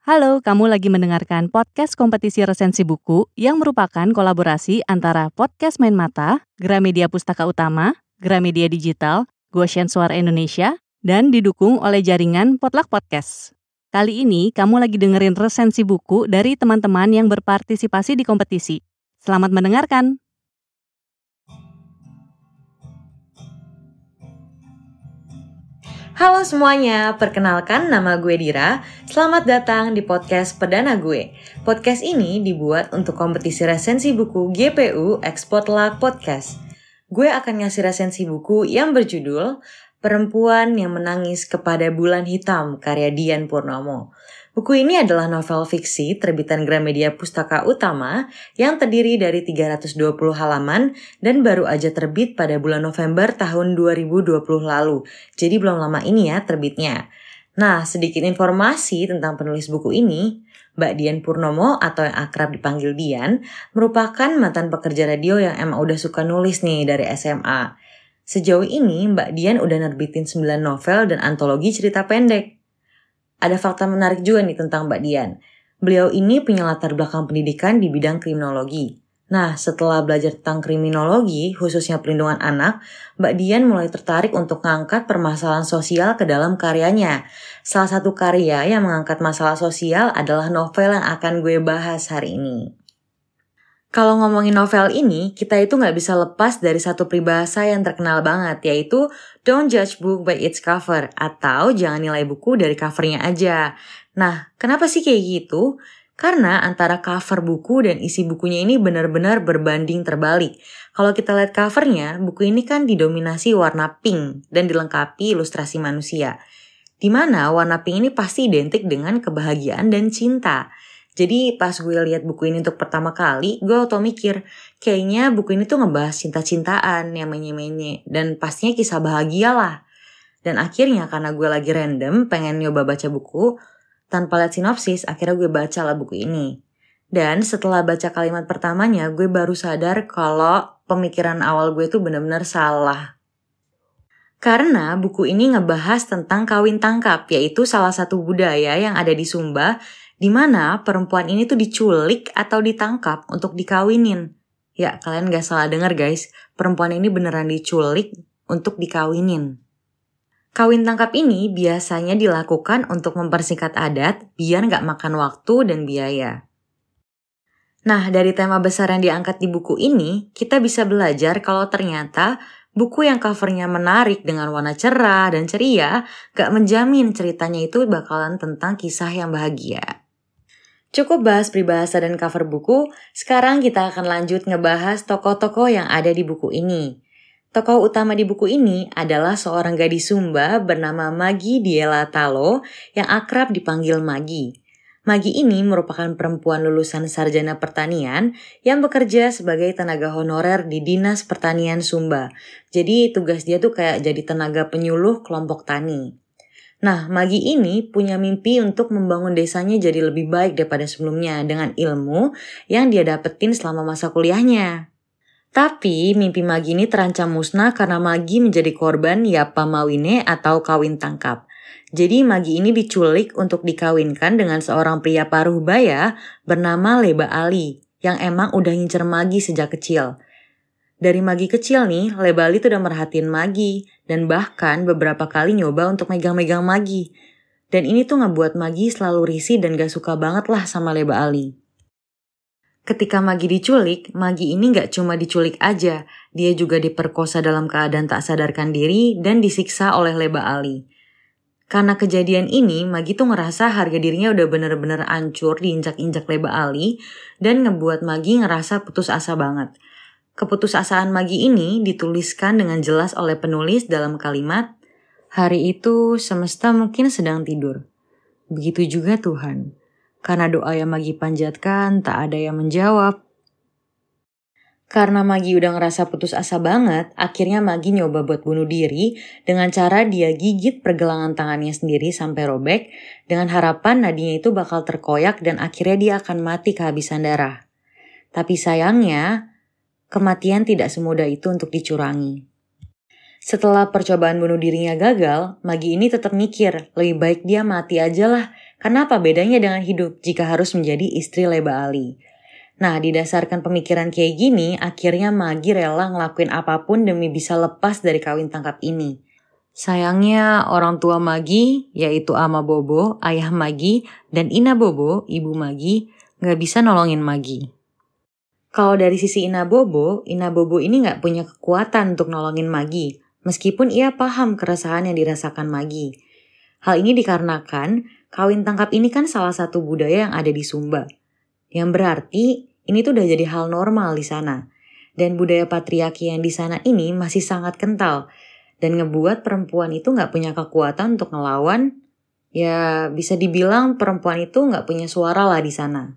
Halo, kamu lagi mendengarkan podcast kompetisi resensi buku yang merupakan kolaborasi antara Podcast Main Mata, Gramedia Pustaka Utama, Gramedia Digital, Goshen Suara Indonesia, dan didukung oleh jaringan Potluck Podcast. Kali ini kamu lagi dengerin resensi buku dari teman-teman yang berpartisipasi di kompetisi. Selamat mendengarkan! Halo semuanya, perkenalkan nama gue Dira. Selamat datang di podcast Perdana gue. Podcast ini dibuat untuk kompetisi resensi buku GPU Export Luck Podcast. Gue akan ngasih resensi buku yang berjudul Perempuan yang Menangis Kepada Bulan Hitam karya Dian Purnomo. Buku ini adalah novel fiksi terbitan Gramedia Pustaka Utama yang terdiri dari 320 halaman dan baru aja terbit pada bulan November tahun 2020 lalu. Jadi belum lama ini ya terbitnya. Nah, sedikit informasi tentang penulis buku ini. Mbak Dian Purnomo atau yang akrab dipanggil Dian merupakan mantan pekerja radio yang emang udah suka nulis nih dari SMA. Sejauh ini Mbak Dian udah nerbitin 9 novel dan antologi cerita pendek. Ada fakta menarik juga nih tentang Mbak Dian. Beliau ini punya latar belakang pendidikan di bidang kriminologi. Nah, setelah belajar tentang kriminologi, khususnya perlindungan anak, Mbak Dian mulai tertarik untuk mengangkat permasalahan sosial ke dalam karyanya. Salah satu karya yang mengangkat masalah sosial adalah novel yang akan gue bahas hari ini. Kalau ngomongin novel ini, kita itu nggak bisa lepas dari satu peribahasa yang terkenal banget, yaitu don't judge book by its cover, atau jangan nilai buku dari covernya aja. Nah, kenapa sih kayak gitu? Karena antara cover buku dan isi bukunya ini benar-benar berbanding terbalik. Kalau kita lihat covernya, buku ini kan didominasi warna pink dan dilengkapi ilustrasi manusia. Di mana warna pink ini pasti identik dengan kebahagiaan dan cinta. Jadi pas gue lihat buku ini untuk pertama kali, gue auto mikir, kayaknya buku ini tuh ngebahas cinta-cintaan yang menye-menye. Dan pastinya kisah bahagia lah. Dan akhirnya karena gue lagi random pengen nyoba baca buku, tanpa lihat sinopsis, akhirnya gue baca lah buku ini. Dan setelah baca kalimat pertamanya, gue baru sadar kalau pemikiran awal gue tuh bener-bener salah. Karena buku ini ngebahas tentang kawin tangkap, yaitu salah satu budaya yang ada di Sumba di mana perempuan ini tuh diculik atau ditangkap untuk dikawinin. Ya, kalian gak salah dengar guys, perempuan ini beneran diculik untuk dikawinin. Kawin tangkap ini biasanya dilakukan untuk mempersingkat adat biar gak makan waktu dan biaya. Nah, dari tema besar yang diangkat di buku ini, kita bisa belajar kalau ternyata buku yang covernya menarik dengan warna cerah dan ceria gak menjamin ceritanya itu bakalan tentang kisah yang bahagia. Cukup bahas peribahasa dan cover buku, sekarang kita akan lanjut ngebahas tokoh-tokoh yang ada di buku ini. Tokoh utama di buku ini adalah seorang gadis Sumba bernama Magi Diela Talo yang akrab dipanggil Magi. Magi ini merupakan perempuan lulusan sarjana pertanian yang bekerja sebagai tenaga honorer di Dinas Pertanian Sumba. Jadi tugas dia tuh kayak jadi tenaga penyuluh kelompok tani. Nah, Magi ini punya mimpi untuk membangun desanya jadi lebih baik daripada sebelumnya dengan ilmu yang dia dapetin selama masa kuliahnya. Tapi mimpi Magi ini terancam musnah karena Magi menjadi korban Yapa Mawine atau kawin tangkap. Jadi Magi ini diculik untuk dikawinkan dengan seorang pria paruh baya bernama Leba Ali yang emang udah ngincer Magi sejak kecil. Dari Magi kecil nih, Lebali tuh udah merhatiin Magi dan bahkan beberapa kali nyoba untuk megang-megang Magi. Dan ini tuh ngebuat Magi selalu risih dan gak suka banget lah sama Leba Ali. Ketika Magi diculik, Magi ini gak cuma diculik aja, dia juga diperkosa dalam keadaan tak sadarkan diri dan disiksa oleh Leba Ali. Karena kejadian ini, Magi tuh ngerasa harga dirinya udah bener-bener hancur diinjak-injak Leba Ali dan ngebuat Magi ngerasa putus asa banget. Keputusasaan Magi ini dituliskan dengan jelas oleh penulis dalam kalimat, Hari itu semesta mungkin sedang tidur. Begitu juga Tuhan. Karena doa yang Magi panjatkan, tak ada yang menjawab. Karena Magi udah ngerasa putus asa banget, akhirnya Magi nyoba buat bunuh diri dengan cara dia gigit pergelangan tangannya sendiri sampai robek dengan harapan nadinya itu bakal terkoyak dan akhirnya dia akan mati kehabisan darah. Tapi sayangnya, kematian tidak semudah itu untuk dicurangi. Setelah percobaan bunuh dirinya gagal, Magi ini tetap mikir, lebih baik dia mati aja lah, Kenapa bedanya dengan hidup jika harus menjadi istri Leba Ali? Nah, didasarkan pemikiran kayak gini, akhirnya Magi rela ngelakuin apa pun demi bisa lepas dari kawin tangkap ini. Sayangnya orang tua Magi, yaitu Ama Bobo, ayah Magi, dan Ina Bobo, ibu Magi, nggak bisa nolongin Magi. Kalau dari sisi Ina Bobo, Ina Bobo ini nggak punya kekuatan untuk nolongin Magi, meskipun ia paham keresahan yang dirasakan Magi. Hal ini dikarenakan kawin tangkap ini kan salah satu budaya yang ada di Sumba. Yang berarti ini tuh udah jadi hal normal di sana. Dan budaya patriarki yang di sana ini masih sangat kental. Dan ngebuat perempuan itu nggak punya kekuatan untuk ngelawan. Ya bisa dibilang perempuan itu nggak punya suara lah di sana.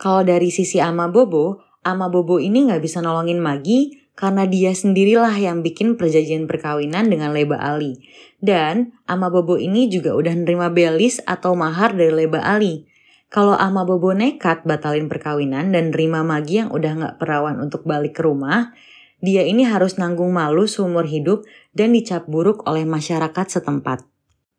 Kalau dari sisi Ama Bobo, Ama Bobo ini nggak bisa nolongin Magi karena dia sendirilah yang bikin perjanjian perkawinan dengan Leba Ali. Dan Ama Bobo ini juga udah nerima belis atau mahar dari Leba Ali. Kalau Ama Bobo nekat batalin perkawinan dan nerima Magi yang udah gak perawan untuk balik ke rumah, dia ini harus nanggung malu seumur hidup dan dicap buruk oleh masyarakat setempat.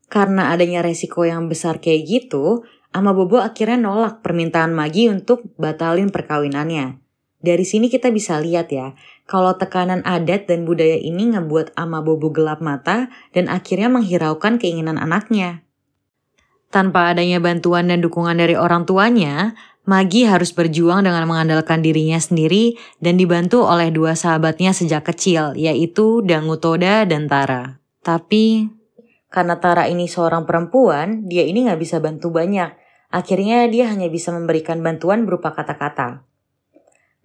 Karena adanya resiko yang besar kayak gitu, Ama Bobo akhirnya nolak permintaan Magi untuk batalin perkawinannya. Dari sini kita bisa lihat ya, kalau tekanan adat dan budaya ini ngebuat Ama Bobo gelap mata dan akhirnya menghiraukan keinginan anaknya. Tanpa adanya bantuan dan dukungan dari orang tuanya, Magi harus berjuang dengan mengandalkan dirinya sendiri dan dibantu oleh dua sahabatnya sejak kecil, yaitu Dangutoda dan Tara. Tapi, karena Tara ini seorang perempuan, dia ini nggak bisa bantu banyak. Akhirnya dia hanya bisa memberikan bantuan berupa kata-kata.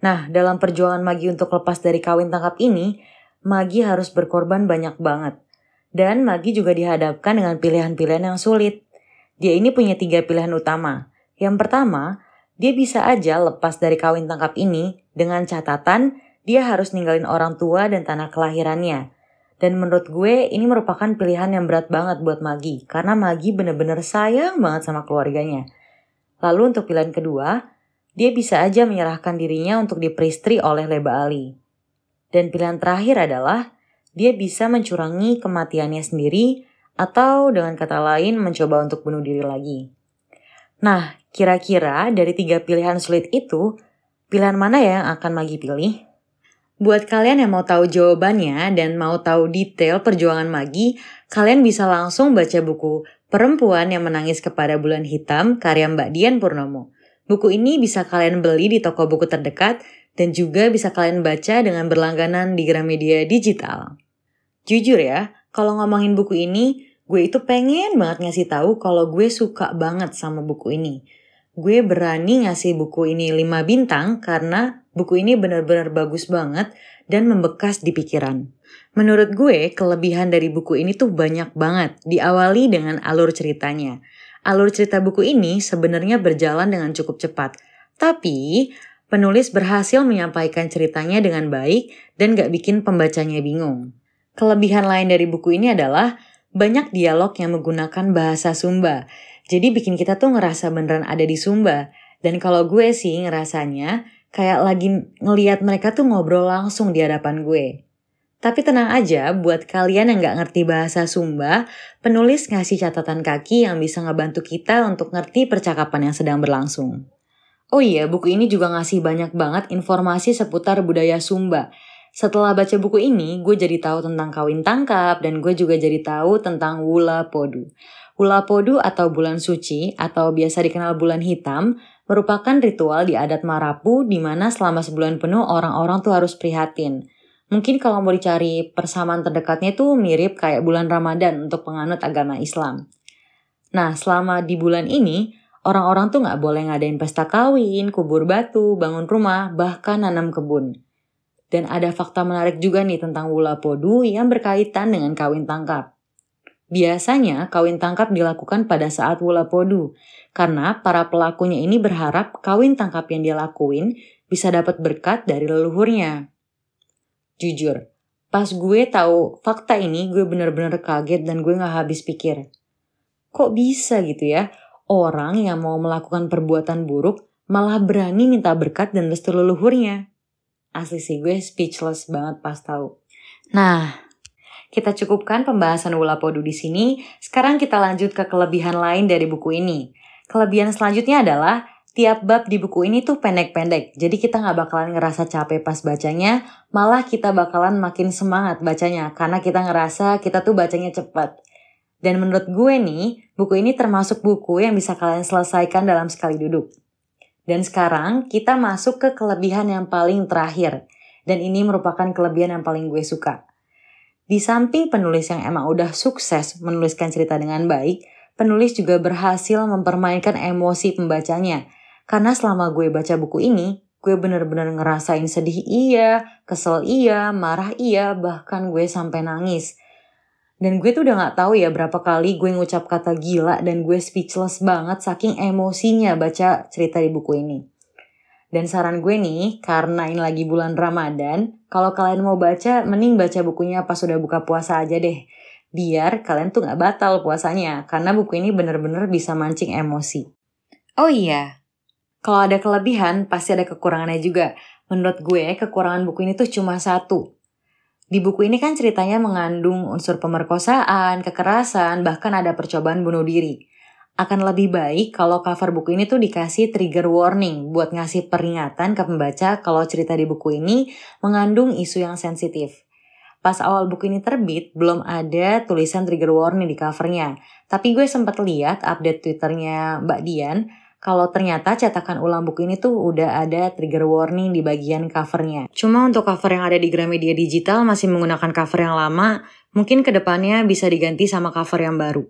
Nah, dalam perjuangan Magi untuk lepas dari kawin tangkap ini, Magi harus berkorban banyak banget. Dan Magi juga dihadapkan dengan pilihan-pilihan yang sulit. Dia ini punya tiga pilihan utama. Yang pertama, dia bisa aja lepas dari kawin tangkap ini dengan catatan dia harus ninggalin orang tua dan tanah kelahirannya. Dan menurut gue ini merupakan pilihan yang berat banget buat Magi karena Magi bener-bener sayang banget sama keluarganya. Lalu untuk pilihan kedua, dia bisa aja menyerahkan dirinya untuk diperistri oleh Leba Ali. Dan pilihan terakhir adalah dia bisa mencurangi kematiannya sendiri atau dengan kata lain mencoba untuk bunuh diri lagi. Nah, kira-kira dari tiga pilihan sulit itu, pilihan mana ya yang akan Magi pilih? Buat kalian yang mau tahu jawabannya dan mau tahu detail perjuangan Magi, kalian bisa langsung baca buku Perempuan yang Menangis Kepada Bulan Hitam karya Mbak Dian Purnomo. Buku ini bisa kalian beli di toko buku terdekat dan juga bisa kalian baca dengan berlangganan di Gramedia Digital. Jujur ya, kalau ngomongin buku ini, gue itu pengen banget ngasih tahu kalau gue suka banget sama buku ini. Gue berani ngasih buku ini 5 bintang karena buku ini benar-benar bagus banget dan membekas di pikiran. Menurut gue, kelebihan dari buku ini tuh banyak banget, diawali dengan alur ceritanya alur cerita buku ini sebenarnya berjalan dengan cukup cepat. Tapi, penulis berhasil menyampaikan ceritanya dengan baik dan gak bikin pembacanya bingung. Kelebihan lain dari buku ini adalah banyak dialog yang menggunakan bahasa Sumba. Jadi bikin kita tuh ngerasa beneran ada di Sumba. Dan kalau gue sih ngerasanya kayak lagi ngeliat mereka tuh ngobrol langsung di hadapan gue. Tapi tenang aja, buat kalian yang nggak ngerti bahasa Sumba, penulis ngasih catatan kaki yang bisa ngebantu kita untuk ngerti percakapan yang sedang berlangsung. Oh iya, buku ini juga ngasih banyak banget informasi seputar budaya Sumba. Setelah baca buku ini, gue jadi tahu tentang kawin tangkap dan gue juga jadi tahu tentang Wula Podu. Wula Podu atau bulan suci atau biasa dikenal bulan hitam merupakan ritual di adat Marapu di mana selama sebulan penuh orang-orang tuh harus prihatin. Mungkin kalau mau dicari persamaan terdekatnya itu mirip kayak bulan Ramadan untuk penganut agama Islam. Nah, selama di bulan ini, orang-orang tuh nggak boleh ngadain pesta kawin, kubur batu, bangun rumah, bahkan nanam kebun. Dan ada fakta menarik juga nih tentang Wula Podu yang berkaitan dengan kawin tangkap. Biasanya kawin tangkap dilakukan pada saat Wula Podu, karena para pelakunya ini berharap kawin tangkap yang dia lakuin bisa dapat berkat dari leluhurnya. Jujur, pas gue tahu fakta ini gue bener-bener kaget dan gue gak habis pikir. Kok bisa gitu ya, orang yang mau melakukan perbuatan buruk malah berani minta berkat dan restu leluhurnya. Asli sih gue speechless banget pas tahu. Nah, kita cukupkan pembahasan Wula Podu di sini. Sekarang kita lanjut ke kelebihan lain dari buku ini. Kelebihan selanjutnya adalah tiap bab di buku ini tuh pendek-pendek. Jadi kita nggak bakalan ngerasa capek pas bacanya, malah kita bakalan makin semangat bacanya karena kita ngerasa kita tuh bacanya cepat. Dan menurut gue nih, buku ini termasuk buku yang bisa kalian selesaikan dalam sekali duduk. Dan sekarang kita masuk ke kelebihan yang paling terakhir. Dan ini merupakan kelebihan yang paling gue suka. Di samping penulis yang emang udah sukses menuliskan cerita dengan baik, penulis juga berhasil mempermainkan emosi pembacanya karena selama gue baca buku ini, gue bener-bener ngerasain sedih iya, kesel iya, marah iya, bahkan gue sampai nangis. Dan gue tuh udah gak tahu ya berapa kali gue ngucap kata gila dan gue speechless banget saking emosinya baca cerita di buku ini. Dan saran gue nih, karena ini lagi bulan Ramadan, kalau kalian mau baca, mending baca bukunya pas sudah buka puasa aja deh. Biar kalian tuh gak batal puasanya, karena buku ini bener-bener bisa mancing emosi. Oh iya, kalau ada kelebihan, pasti ada kekurangannya juga. Menurut gue, kekurangan buku ini tuh cuma satu. Di buku ini kan ceritanya mengandung unsur pemerkosaan, kekerasan, bahkan ada percobaan bunuh diri. Akan lebih baik kalau cover buku ini tuh dikasih trigger warning buat ngasih peringatan ke pembaca kalau cerita di buku ini mengandung isu yang sensitif. Pas awal buku ini terbit, belum ada tulisan trigger warning di covernya. Tapi gue sempat lihat update twitternya Mbak Dian, kalau ternyata cetakan ulang buku ini tuh udah ada trigger warning di bagian covernya. Cuma untuk cover yang ada di Gramedia Digital masih menggunakan cover yang lama, mungkin ke depannya bisa diganti sama cover yang baru.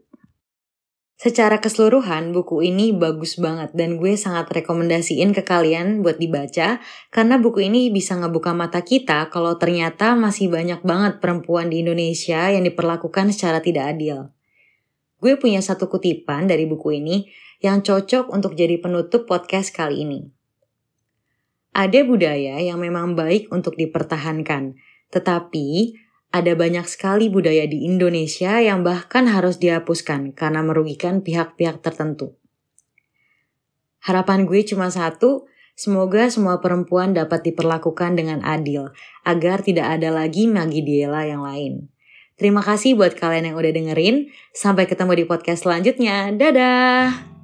Secara keseluruhan, buku ini bagus banget dan gue sangat rekomendasiin ke kalian buat dibaca karena buku ini bisa ngebuka mata kita kalau ternyata masih banyak banget perempuan di Indonesia yang diperlakukan secara tidak adil. Gue punya satu kutipan dari buku ini yang cocok untuk jadi penutup podcast kali ini. Ada budaya yang memang baik untuk dipertahankan, tetapi ada banyak sekali budaya di Indonesia yang bahkan harus dihapuskan karena merugikan pihak-pihak tertentu. Harapan gue cuma satu, semoga semua perempuan dapat diperlakukan dengan adil, agar tidak ada lagi Magi Diela yang lain. Terima kasih buat kalian yang udah dengerin. Sampai ketemu di podcast selanjutnya. Dadah!